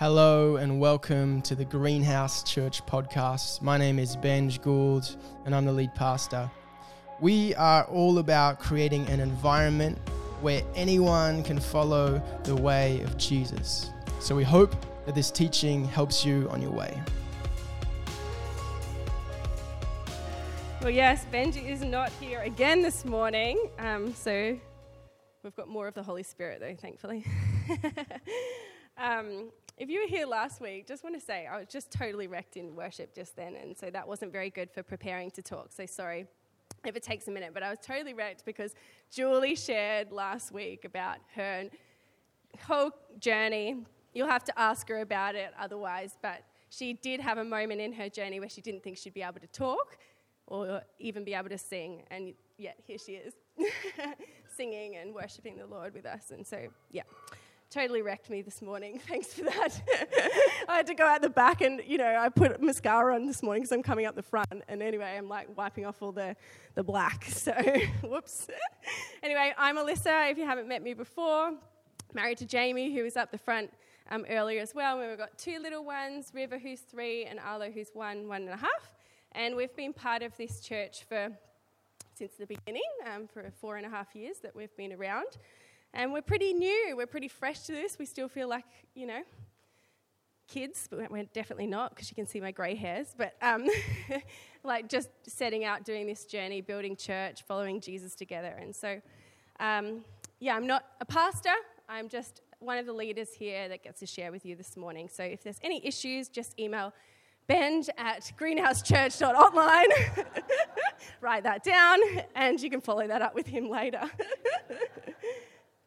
Hello and welcome to the Greenhouse Church podcast. My name is Benj Gould and I'm the lead pastor. We are all about creating an environment where anyone can follow the way of Jesus. So we hope that this teaching helps you on your way. Well, yes, Benji is not here again this morning. Um, so we've got more of the Holy Spirit, though, thankfully. um, if you were here last week, just want to say I was just totally wrecked in worship just then, and so that wasn't very good for preparing to talk. So sorry if it takes a minute, but I was totally wrecked because Julie shared last week about her whole journey. You'll have to ask her about it otherwise, but she did have a moment in her journey where she didn't think she'd be able to talk or even be able to sing, and yet here she is, singing and worshiping the Lord with us. And so, yeah totally wrecked me this morning. Thanks for that. I had to go out the back and, you know, I put mascara on this morning because I'm coming up the front. And anyway, I'm like wiping off all the, the black. So, whoops. anyway, I'm Elissa, if you haven't met me before. Married to Jamie, who was up the front um, earlier as well. We've got two little ones River, who's three, and Arlo, who's one, one and a half. And we've been part of this church for since the beginning, um, for four and a half years that we've been around. And we're pretty new, we're pretty fresh to this. We still feel like, you know, kids, but we're definitely not because you can see my grey hairs. But um, like just setting out, doing this journey, building church, following Jesus together. And so, um, yeah, I'm not a pastor, I'm just one of the leaders here that gets to share with you this morning. So if there's any issues, just email benj at greenhousechurch.online. Write that down, and you can follow that up with him later.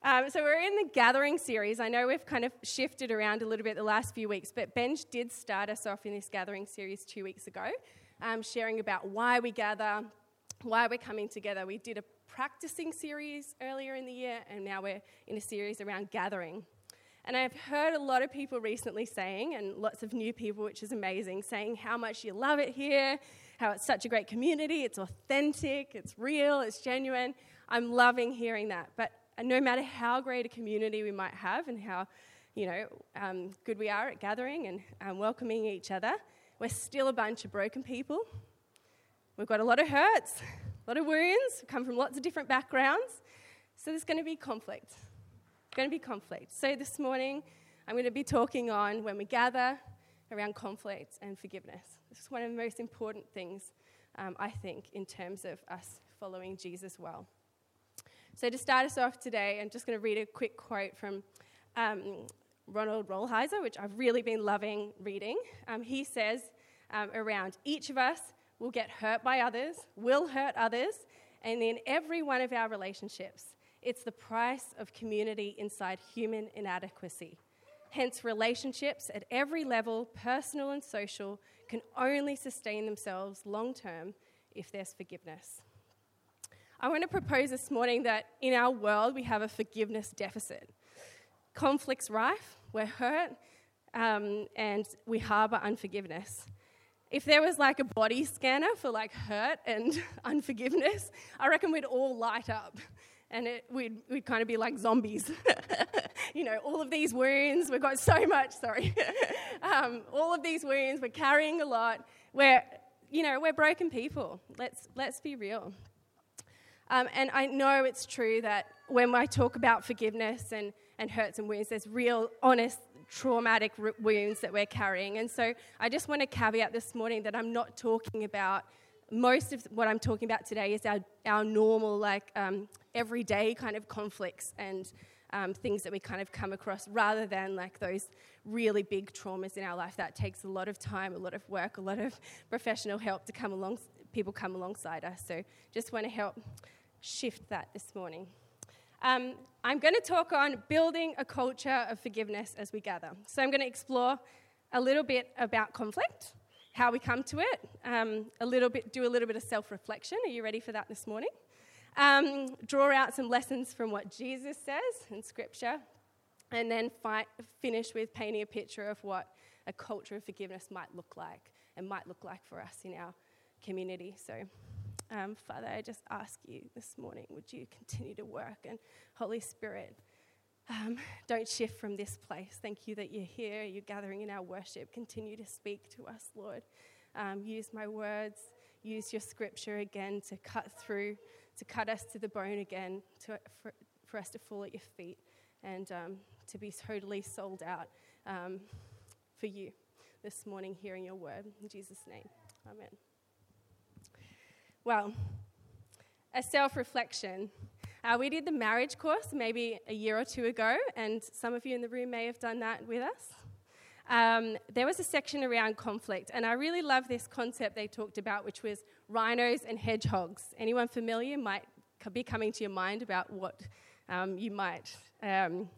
Um, so we're in the gathering series. I know we've kind of shifted around a little bit the last few weeks, but Benj did start us off in this gathering series two weeks ago, um, sharing about why we gather, why we're coming together. We did a practicing series earlier in the year, and now we're in a series around gathering. And I've heard a lot of people recently saying, and lots of new people, which is amazing, saying how much you love it here, how it's such a great community, it's authentic, it's real, it's genuine. I'm loving hearing that. But and no matter how great a community we might have and how you know um, good we are at gathering and um, welcoming each other, we're still a bunch of broken people. We've got a lot of hurts, a lot of wounds, we come from lots of different backgrounds. So there's going to be conflict. Going to be conflict. So this morning, I'm going to be talking on when we gather around conflict and forgiveness. This is one of the most important things, um, I think, in terms of us following Jesus well. So, to start us off today, I'm just going to read a quick quote from um, Ronald Rolheiser, which I've really been loving reading. Um, he says um, around each of us will get hurt by others, will hurt others, and in every one of our relationships, it's the price of community inside human inadequacy. Hence, relationships at every level, personal and social, can only sustain themselves long term if there's forgiveness. I want to propose this morning that in our world we have a forgiveness deficit. Conflicts rife, we're hurt, um, and we harbor unforgiveness. If there was like a body scanner for like hurt and unforgiveness, I reckon we'd all light up and it, we'd, we'd kind of be like zombies. you know, all of these wounds, we've got so much, sorry. um, all of these wounds, we're carrying a lot. We're, you know, we're broken people. Let's, let's be real. Um, and I know it's true that when I talk about forgiveness and, and hurts and wounds, there's real, honest, traumatic r- wounds that we're carrying. And so I just want to caveat this morning that I'm not talking about, most of what I'm talking about today is our, our normal, like um, everyday kind of conflicts and um, things that we kind of come across rather than like those really big traumas in our life that takes a lot of time, a lot of work, a lot of professional help to come along, people come alongside us. So just want to help shift that this morning. Um, I'm going to talk on building a culture of forgiveness as we gather. So I'm going to explore a little bit about conflict, how we come to it, um, a little bit, do a little bit of self-reflection. Are you ready for that this morning? Um, draw out some lessons from what Jesus says in Scripture, and then fi- finish with painting a picture of what a culture of forgiveness might look like and might look like for us in our community. So um, Father, I just ask you this morning, would you continue to work? And Holy Spirit, um, don't shift from this place. Thank you that you're here, you're gathering in our worship. Continue to speak to us, Lord. Um, use my words, use your scripture again to cut through, to cut us to the bone again, to, for, for us to fall at your feet and um, to be totally sold out um, for you this morning, hearing your word. In Jesus' name, amen. Well, a self reflection. Uh, we did the marriage course maybe a year or two ago, and some of you in the room may have done that with us. Um, there was a section around conflict, and I really love this concept they talked about, which was rhinos and hedgehogs. Anyone familiar might be coming to your mind about what um, you might, um,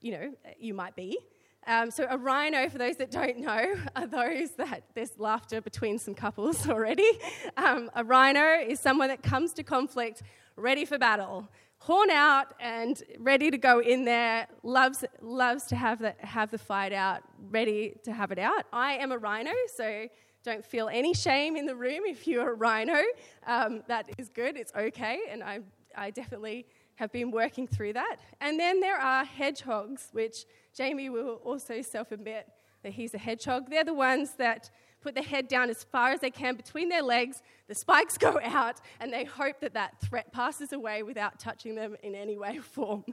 you know, you might be. Um, so, a rhino, for those that don't know, are those that there's laughter between some couples already. Um, a rhino is someone that comes to conflict ready for battle, horn out and ready to go in there, loves, loves to have the, have the fight out, ready to have it out. I am a rhino, so don't feel any shame in the room if you're a rhino. Um, that is good, it's okay, and I, I definitely have been working through that. And then there are hedgehogs, which Jamie will also self admit that he's a hedgehog. They're the ones that put their head down as far as they can between their legs, the spikes go out, and they hope that that threat passes away without touching them in any way or form.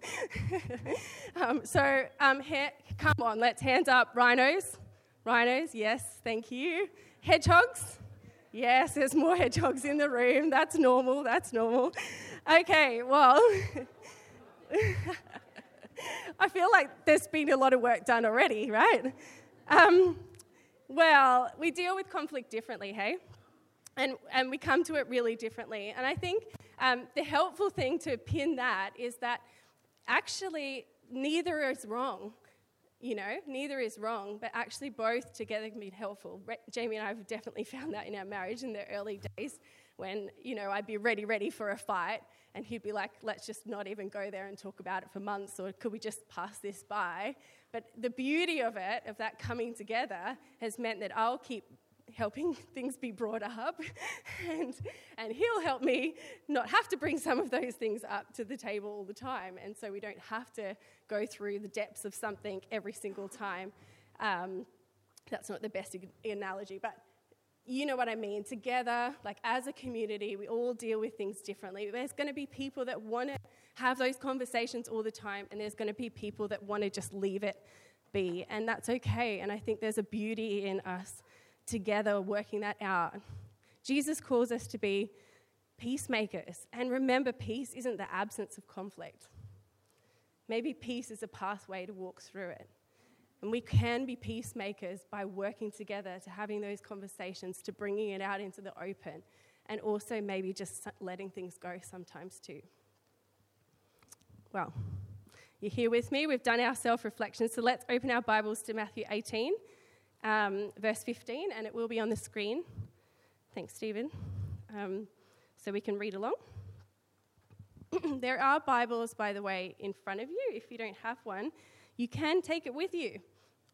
um, so, um, he- come on, let's hands up. Rhinos? Rhinos, yes, thank you. Hedgehogs? Yes, there's more hedgehogs in the room. That's normal, that's normal. Okay, well, I feel like there's been a lot of work done already, right? Um, well, we deal with conflict differently, hey? And, and we come to it really differently. And I think um, the helpful thing to pin that is that actually neither is wrong. You know, neither is wrong, but actually both together can be helpful. Re- Jamie and I have definitely found that in our marriage in the early days when, you know, I'd be ready, ready for a fight, and he'd be like, let's just not even go there and talk about it for months, or could we just pass this by? But the beauty of it, of that coming together, has meant that I'll keep helping things be brought up, and, and he'll help me not have to bring some of those things up to the table all the time. And so we don't have to go through the depths of something every single time. Um, that's not the best analogy, but you know what I mean. Together, like as a community, we all deal with things differently. There's going to be people that want to have those conversations all the time, and there's going to be people that want to just leave it be, and that's okay. And I think there's a beauty in us together working that out. Jesus calls us to be peacemakers, and remember, peace isn't the absence of conflict. Maybe peace is a pathway to walk through it. And we can be peacemakers by working together to having those conversations, to bringing it out into the open, and also maybe just letting things go sometimes too. Well, you're here with me. We've done our self reflection. So let's open our Bibles to Matthew 18, um, verse 15, and it will be on the screen. Thanks, Stephen. Um, so we can read along. there are Bibles, by the way, in front of you. If you don't have one, you can take it with you.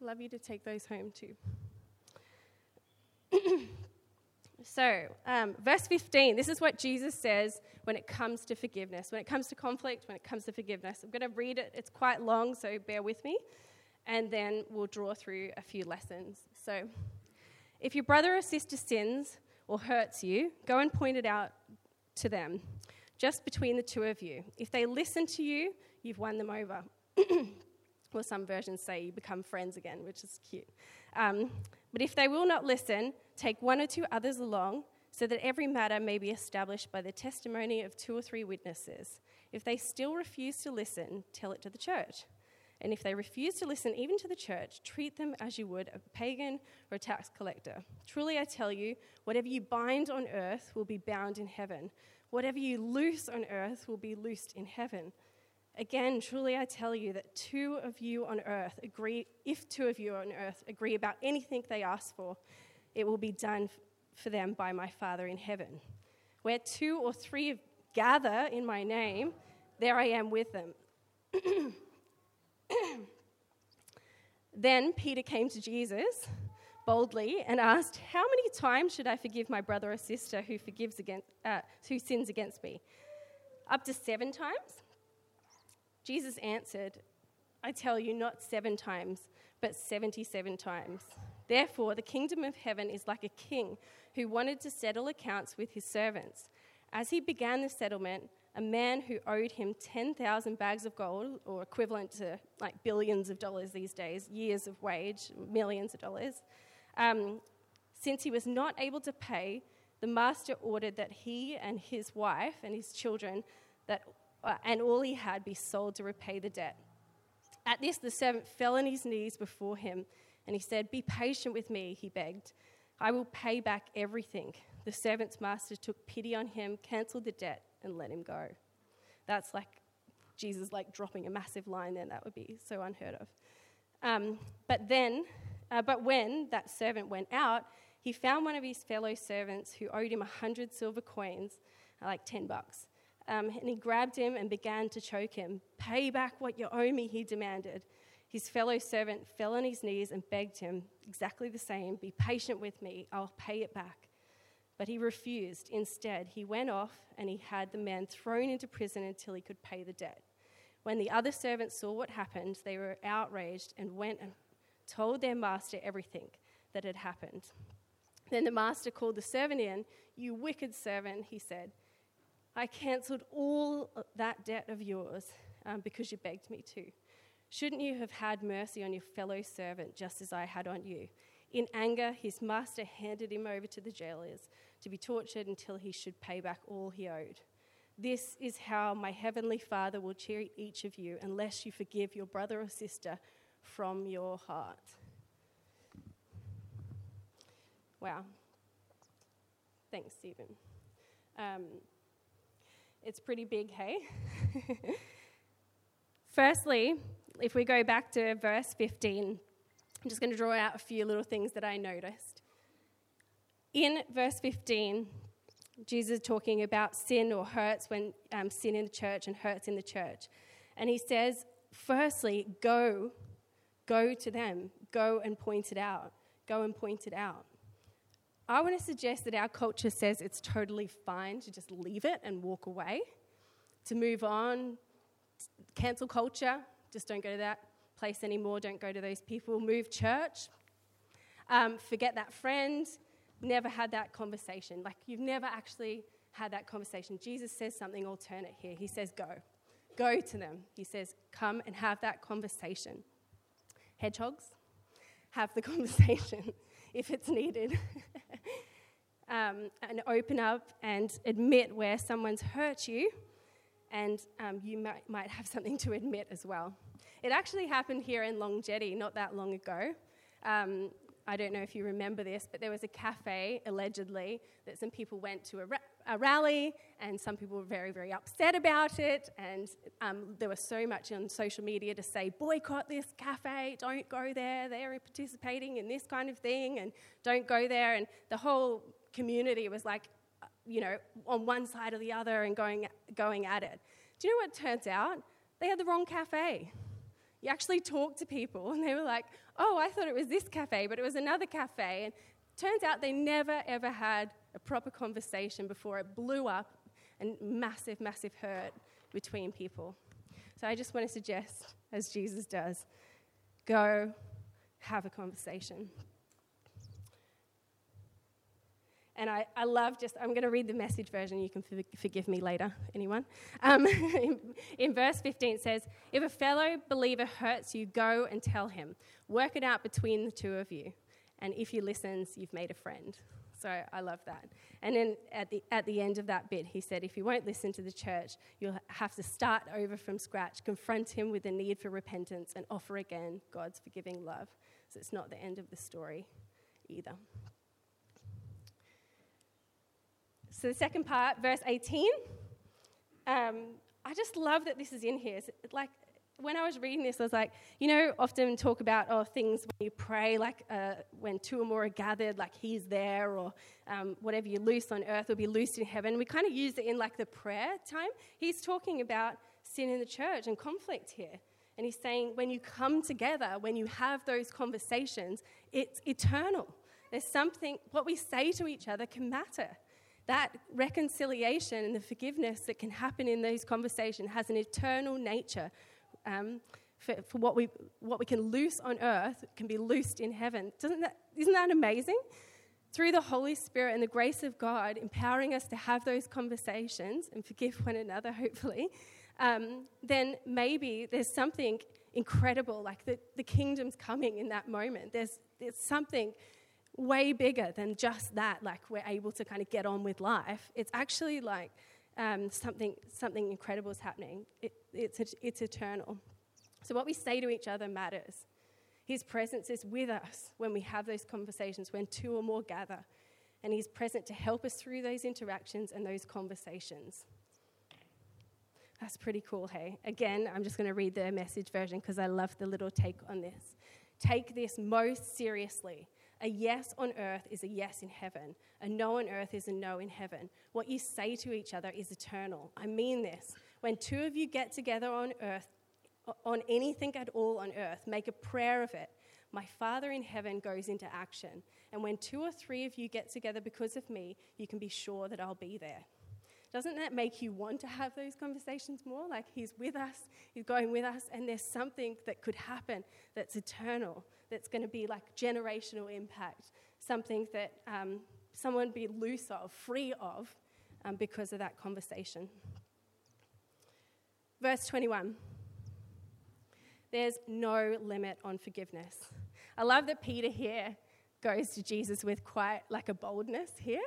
Love you to take those home too. so, um, verse 15, this is what Jesus says when it comes to forgiveness, when it comes to conflict, when it comes to forgiveness. I'm going to read it, it's quite long, so bear with me, and then we'll draw through a few lessons. So, if your brother or sister sins or hurts you, go and point it out to them, just between the two of you. If they listen to you, you've won them over. or some versions say you become friends again, which is cute. Um, but if they will not listen, take one or two others along, so that every matter may be established by the testimony of two or three witnesses. If they still refuse to listen, tell it to the church. And if they refuse to listen even to the church, treat them as you would a pagan or a tax collector. Truly, I tell you, whatever you bind on earth will be bound in heaven. Whatever you loose on earth will be loosed in heaven. Again, truly I tell you that two of you on earth agree, if two of you on earth agree about anything they ask for, it will be done for them by my Father in heaven. Where two or three gather in my name, there I am with them. then Peter came to Jesus boldly and asked, How many times should I forgive my brother or sister who, forgives against, uh, who sins against me? Up to seven times? Jesus answered, I tell you, not seven times, but 77 times. Therefore, the kingdom of heaven is like a king who wanted to settle accounts with his servants. As he began the settlement, a man who owed him 10,000 bags of gold, or equivalent to like billions of dollars these days, years of wage, millions of dollars, um, since he was not able to pay, the master ordered that he and his wife and his children that, uh, and all he had be sold to repay the debt. At this, the servant fell on his knees before him and he said, Be patient with me, he begged. I will pay back everything. The servant's master took pity on him, cancelled the debt, and let him go. That's like Jesus like dropping a massive line there. That would be so unheard of. Um, but then, uh, but when that servant went out, he found one of his fellow servants who owed him a hundred silver coins, uh, like ten bucks. Um, and he grabbed him and began to choke him. Pay back what you owe me, he demanded. His fellow servant fell on his knees and begged him, exactly the same, Be patient with me, I'll pay it back. But he refused. Instead, he went off and he had the man thrown into prison until he could pay the debt. When the other servants saw what happened, they were outraged and went and told their master everything that had happened. Then the master called the servant in. You wicked servant, he said. I cancelled all that debt of yours um, because you begged me to. Shouldn't you have had mercy on your fellow servant just as I had on you? In anger, his master handed him over to the jailers to be tortured until he should pay back all he owed. This is how my heavenly Father will treat each of you unless you forgive your brother or sister from your heart. Wow. Thanks, Stephen. Um, it's pretty big, hey? Firstly, if we go back to verse 15, I'm just going to draw out a few little things that I noticed. In verse 15, Jesus is talking about sin or hurts when um, sin in the church and hurts in the church. And he says, firstly, go, go to them, go and point it out, go and point it out. I want to suggest that our culture says it's totally fine to just leave it and walk away, to move on, cancel culture, just don't go to that place anymore, don't go to those people, move church, um, forget that friend, never had that conversation. Like you've never actually had that conversation. Jesus says something alternate here. He says, Go. Go to them. He says, Come and have that conversation. Hedgehogs, have the conversation if it's needed. um, and open up and admit where someone's hurt you, and um, you might, might have something to admit as well. It actually happened here in Long Jetty not that long ago. Um, I don't know if you remember this, but there was a cafe, allegedly, that some people went to a, ra- a rally, and some people were very, very upset about it. And um, there was so much on social media to say, boycott this cafe, don't go there, they're participating in this kind of thing, and don't go there. And the whole community was like, uh, you know, on one side or the other and going, going at it. Do you know what turns out? They had the wrong cafe you actually talk to people, and they were like, oh, I thought it was this cafe, but it was another cafe. And turns out they never, ever had a proper conversation before it blew up and massive, massive hurt between people. So I just want to suggest, as Jesus does, go have a conversation. And I, I love just, I'm going to read the message version. You can for, forgive me later, anyone. Um, in, in verse 15, it says, If a fellow believer hurts you, go and tell him. Work it out between the two of you. And if he listens, you've made a friend. So I love that. And then at the, at the end of that bit, he said, If you won't listen to the church, you'll have to start over from scratch, confront him with the need for repentance, and offer again God's forgiving love. So it's not the end of the story either. So the second part, verse 18. Um, I just love that this is in here. It's like when I was reading this, I was like, you know, often talk about oh things when you pray, like uh, when two or more are gathered, like He's there, or um, whatever you loose on earth will be loosed in heaven. We kind of use it in like the prayer time. He's talking about sin in the church and conflict here. And he's saying, when you come together, when you have those conversations, it's eternal. There's something, what we say to each other can matter that reconciliation and the forgiveness that can happen in those conversations has an eternal nature um, for, for what, we, what we can loose on earth can be loosed in heaven. Doesn't that, isn't that amazing? Through the Holy Spirit and the grace of God empowering us to have those conversations and forgive one another, hopefully, um, then maybe there's something incredible, like the, the kingdom's coming in that moment. There's, there's something way bigger than just that, like we're able to kind of get on with life. It's actually like um, something, something incredible is happening. It, it's, it's eternal. So, what we say to each other matters. His presence is with us when we have those conversations, when two or more gather. And He's present to help us through those interactions and those conversations. That's pretty cool, hey? Again, I'm just going to read the message version because I love the little take on this. Take this most seriously. A yes on earth is a yes in heaven. A no on earth is a no in heaven. What you say to each other is eternal. I mean this. When two of you get together on earth, on anything at all on earth, make a prayer of it. My Father in heaven goes into action. And when two or three of you get together because of me, you can be sure that I'll be there. Doesn't that make you want to have those conversations more? Like He's with us, He's going with us, and there's something that could happen that's eternal, that's going to be like generational impact, something that um, someone be loose of, free of, um, because of that conversation. Verse 21 There's no limit on forgiveness. I love that Peter here goes to Jesus with quite like a boldness here.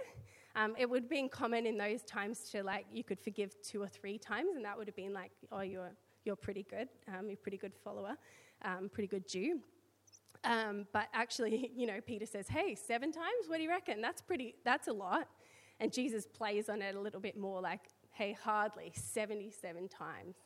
Um, it would have been common in those times to like you could forgive two or three times, and that would have been like, oh, you're you're pretty good, um, you're pretty good follower, um, pretty good Jew. Um, but actually, you know, Peter says, hey, seven times? What do you reckon? That's pretty. That's a lot. And Jesus plays on it a little bit more, like, hey, hardly 77 times.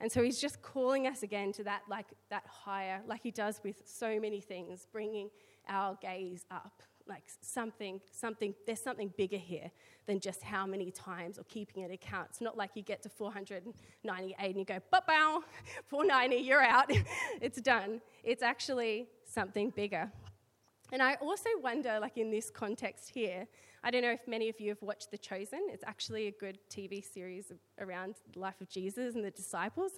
And so he's just calling us again to that, like that higher, like he does with so many things, bringing our gaze up like something, something, there's something bigger here than just how many times or keeping an account. It's not like you get to 498 and you go, but bow, 490, you're out, it's done. It's actually something bigger. And I also wonder, like in this context here, I don't know if many of you have watched The Chosen. It's actually a good TV series around the life of Jesus and the disciples.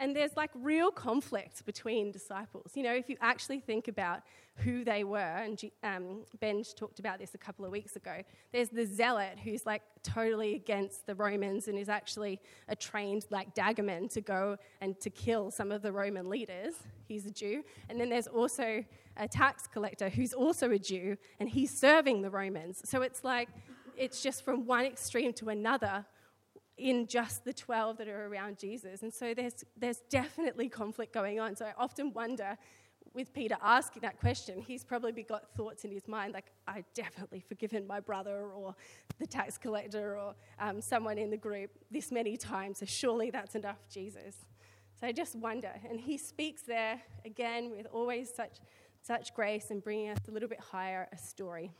And there's like real conflict between disciples. You know, if you actually think about who they were, and um, Ben talked about this a couple of weeks ago, there's the zealot who's like totally against the Romans and is actually a trained like daggerman to go and to kill some of the Roman leaders. He's a Jew. And then there's also a tax collector who's also a Jew and he's serving the Romans. So it's like, it's just from one extreme to another in just the 12 that are around Jesus. And so there's, there's definitely conflict going on. So I often wonder, with Peter asking that question, he's probably got thoughts in his mind like, I definitely forgiven my brother or the tax collector or um, someone in the group this many times. So surely that's enough, Jesus. So I just wonder. And he speaks there again with always such, such grace and bringing us a little bit higher a story.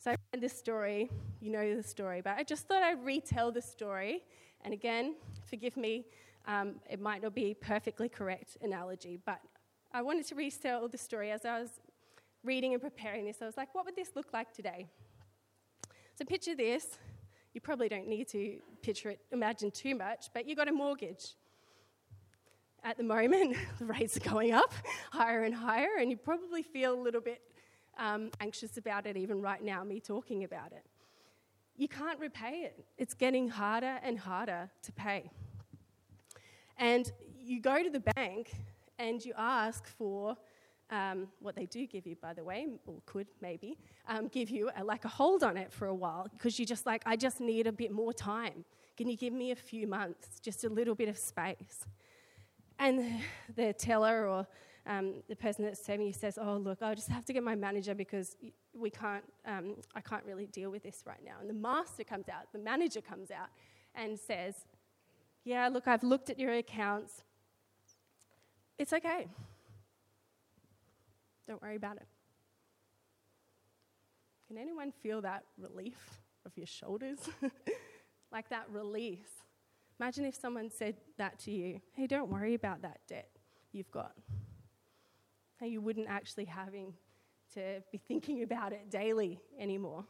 So I read this story, you know the story, but I just thought I'd retell the story. And again, forgive me, um, it might not be perfectly correct analogy, but I wanted to retell the story as I was reading and preparing this. I was like, what would this look like today? So picture this. You probably don't need to picture it, imagine too much, but you got a mortgage. At the moment, the rates are going up higher and higher, and you probably feel a little bit um, anxious about it even right now, me talking about it. You can't repay it, it's getting harder and harder to pay. And you go to the bank and you ask for um, what they do give you, by the way, or could maybe, um, give you a, like a hold on it for a while because you're just like, I just need a bit more time. Can you give me a few months, just a little bit of space? And the teller or um, the person that's serving you says, "Oh, look, I'll just have to get my manager because we can't, um, I can't really deal with this right now." And the master comes out, the manager comes out, and says, "Yeah, look, I've looked at your accounts. It's okay. Don't worry about it." Can anyone feel that relief of your shoulders? like that release. Imagine if someone said that to you hey, don't worry about that debt you've got and you wouldn't actually having to be thinking about it daily anymore.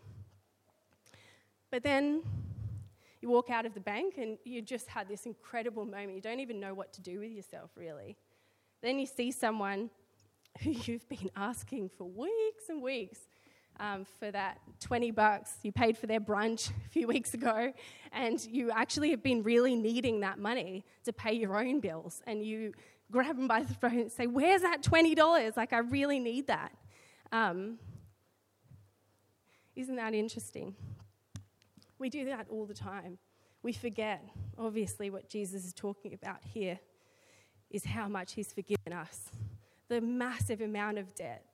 But then You walk out of the bank and you just had this incredible moment. You don't even know what to do with yourself, really. Then you see someone who you've been asking for weeks and weeks um, for that 20 bucks you paid for their brunch a few weeks ago, and you actually have been really needing that money to pay your own bills. And you grab him by the throat and say, Where's that $20? Like, I really need that. Um, isn't that interesting? We do that all the time. We forget, obviously, what Jesus is talking about here is how much He's forgiven us. The massive amount of debt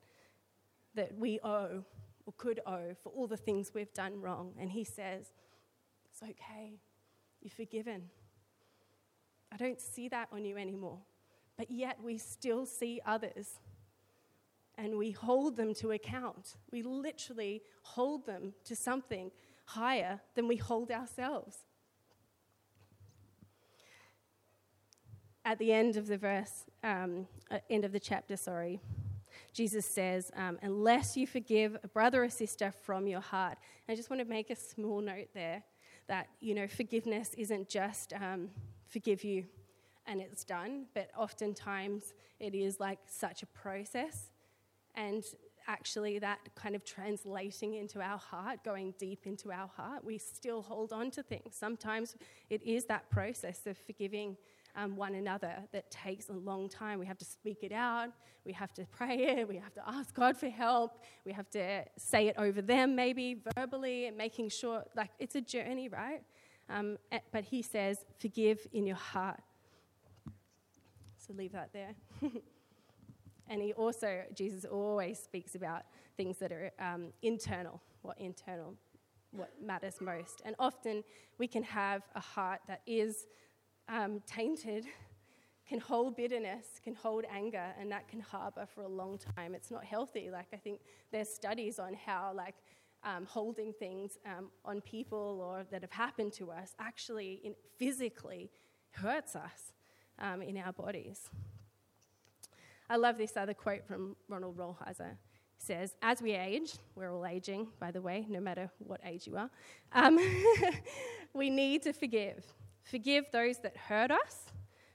that we owe or could owe for all the things we've done wrong. And He says, It's okay, you're forgiven. I don't see that on you anymore. But yet we still see others and we hold them to account. We literally hold them to something higher than we hold ourselves. At the end of the verse, um, uh, end of the chapter, sorry, Jesus says, um, unless you forgive a brother or sister from your heart. And I just want to make a small note there that, you know, forgiveness isn't just um, forgive you and it's done, but oftentimes it is like such a process. And actually, that kind of translating into our heart, going deep into our heart, we still hold on to things. Sometimes it is that process of forgiving um, one another that takes a long time. We have to speak it out, we have to pray it, we have to ask God for help, we have to say it over them, maybe verbally, making sure, like, it's a journey, right? Um, but He says, forgive in your heart. So leave that there. and he also, Jesus always speaks about things that are um, internal, what internal, what matters most. And often we can have a heart that is um, tainted, can hold bitterness, can hold anger, and that can harbor for a long time. It's not healthy. Like, I think there's studies on how, like, um, holding things um, on people or that have happened to us actually in, physically hurts us um, in our bodies. I love this other quote from Ronald Rolheiser. He says, As we age, we're all aging, by the way, no matter what age you are, um, we need to forgive. Forgive those that hurt us,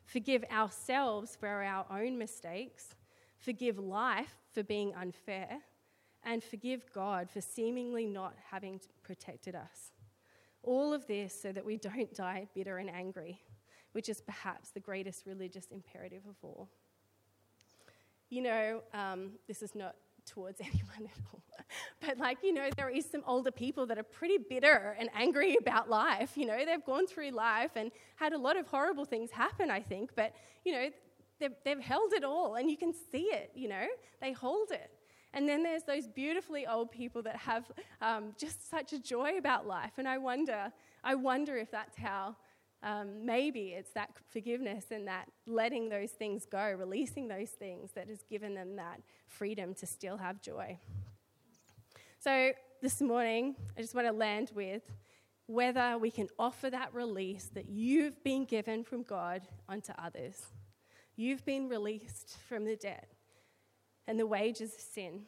forgive ourselves for our own mistakes, forgive life for being unfair, and forgive God for seemingly not having protected us. All of this so that we don't die bitter and angry, which is perhaps the greatest religious imperative of all. You know, um, this is not towards anyone at all, but like, you know, there is some older people that are pretty bitter and angry about life. You know, they've gone through life and had a lot of horrible things happen, I think, but, you know, they've, they've held it all and you can see it, you know, they hold it. And then there's those beautifully old people that have um, just such a joy about life. And I wonder, I wonder if that's how um, maybe it's that forgiveness and that letting those things go, releasing those things that has given them that freedom to still have joy. So, this morning, I just want to land with whether we can offer that release that you've been given from God onto others. You've been released from the debt and the wages of sin.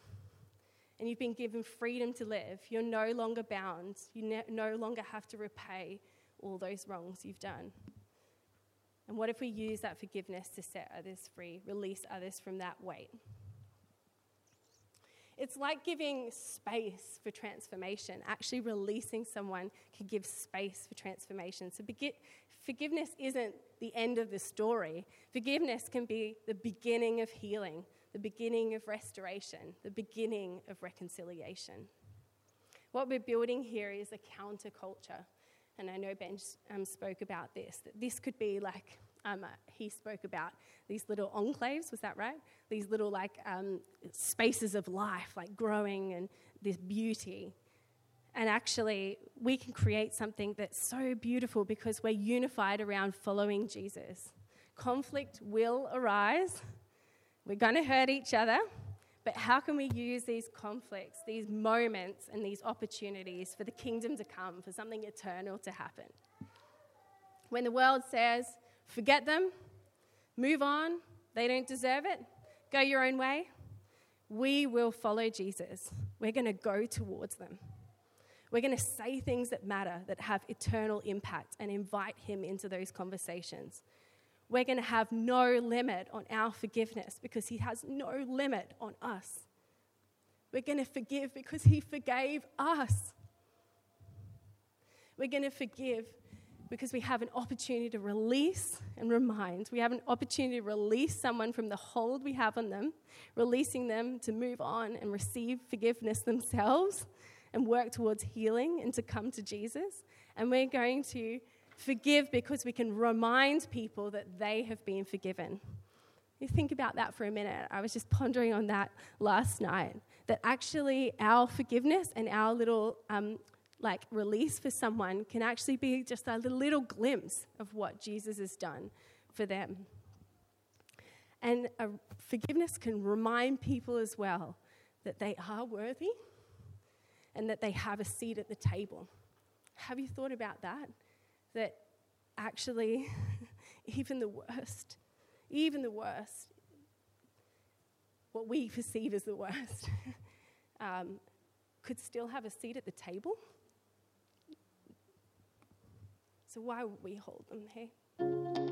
And you've been given freedom to live. You're no longer bound. You no longer have to repay all those wrongs you've done. And what if we use that forgiveness to set others free, release others from that weight? It's like giving space for transformation. Actually, releasing someone can give space for transformation. So, forgiveness isn't the end of the story. Forgiveness can be the beginning of healing, the beginning of restoration, the beginning of reconciliation. What we're building here is a counterculture and I know Ben um, spoke about this, that this could be like, um, uh, he spoke about these little enclaves, was that right? These little like um, spaces of life, like growing and this beauty. And actually, we can create something that's so beautiful because we're unified around following Jesus. Conflict will arise. We're going to hurt each other. But how can we use these conflicts, these moments, and these opportunities for the kingdom to come, for something eternal to happen? When the world says, forget them, move on, they don't deserve it, go your own way, we will follow Jesus. We're going to go towards them. We're going to say things that matter, that have eternal impact, and invite Him into those conversations. We're going to have no limit on our forgiveness because He has no limit on us. We're going to forgive because He forgave us. We're going to forgive because we have an opportunity to release and remind. We have an opportunity to release someone from the hold we have on them, releasing them to move on and receive forgiveness themselves and work towards healing and to come to Jesus. And we're going to forgive because we can remind people that they have been forgiven. You think about that for a minute. I was just pondering on that last night. That actually, our forgiveness and our little um, like release for someone can actually be just a little glimpse of what Jesus has done for them. And forgiveness can remind people as well that they are worthy and that they have a seat at the table. Have you thought about that? That actually, even the worst, even the worst, what we perceive as the worst, um, could still have a seat at the table? So, why would we hold them here?